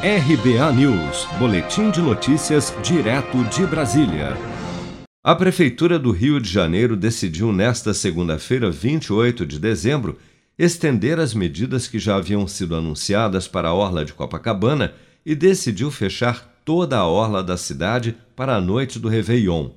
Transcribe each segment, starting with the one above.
RBA News, Boletim de Notícias, direto de Brasília. A Prefeitura do Rio de Janeiro decidiu nesta segunda-feira, 28 de dezembro, estender as medidas que já haviam sido anunciadas para a Orla de Copacabana e decidiu fechar toda a orla da cidade para a noite do Réveillon.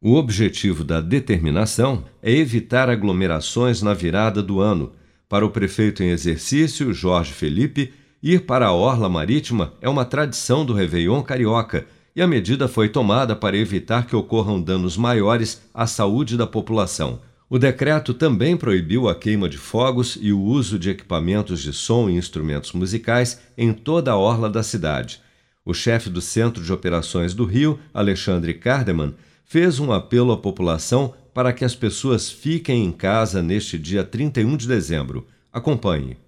O objetivo da determinação é evitar aglomerações na virada do ano. Para o prefeito em exercício, Jorge Felipe, Ir para a orla marítima é uma tradição do Réveillon carioca e a medida foi tomada para evitar que ocorram danos maiores à saúde da população. O decreto também proibiu a queima de fogos e o uso de equipamentos de som e instrumentos musicais em toda a orla da cidade. O chefe do Centro de Operações do Rio, Alexandre Cardeman, fez um apelo à população para que as pessoas fiquem em casa neste dia 31 de dezembro. Acompanhe.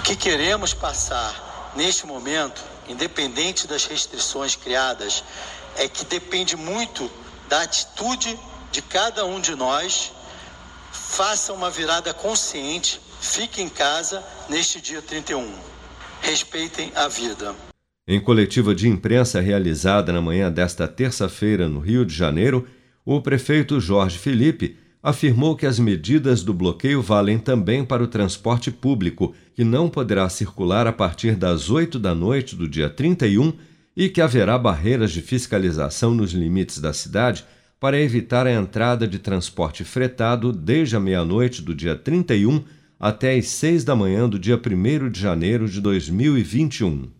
O que queremos passar neste momento, independente das restrições criadas, é que depende muito da atitude de cada um de nós. Faça uma virada consciente, fique em casa neste dia 31. Respeitem a vida. Em coletiva de imprensa realizada na manhã desta terça-feira no Rio de Janeiro, o prefeito Jorge Felipe afirmou que as medidas do bloqueio valem também para o transporte público, que não poderá circular a partir das 8 da noite do dia 31 e que haverá barreiras de fiscalização nos limites da cidade para evitar a entrada de transporte fretado desde a meia-noite do dia 31 até as 6 da manhã do dia 1 de janeiro de 2021.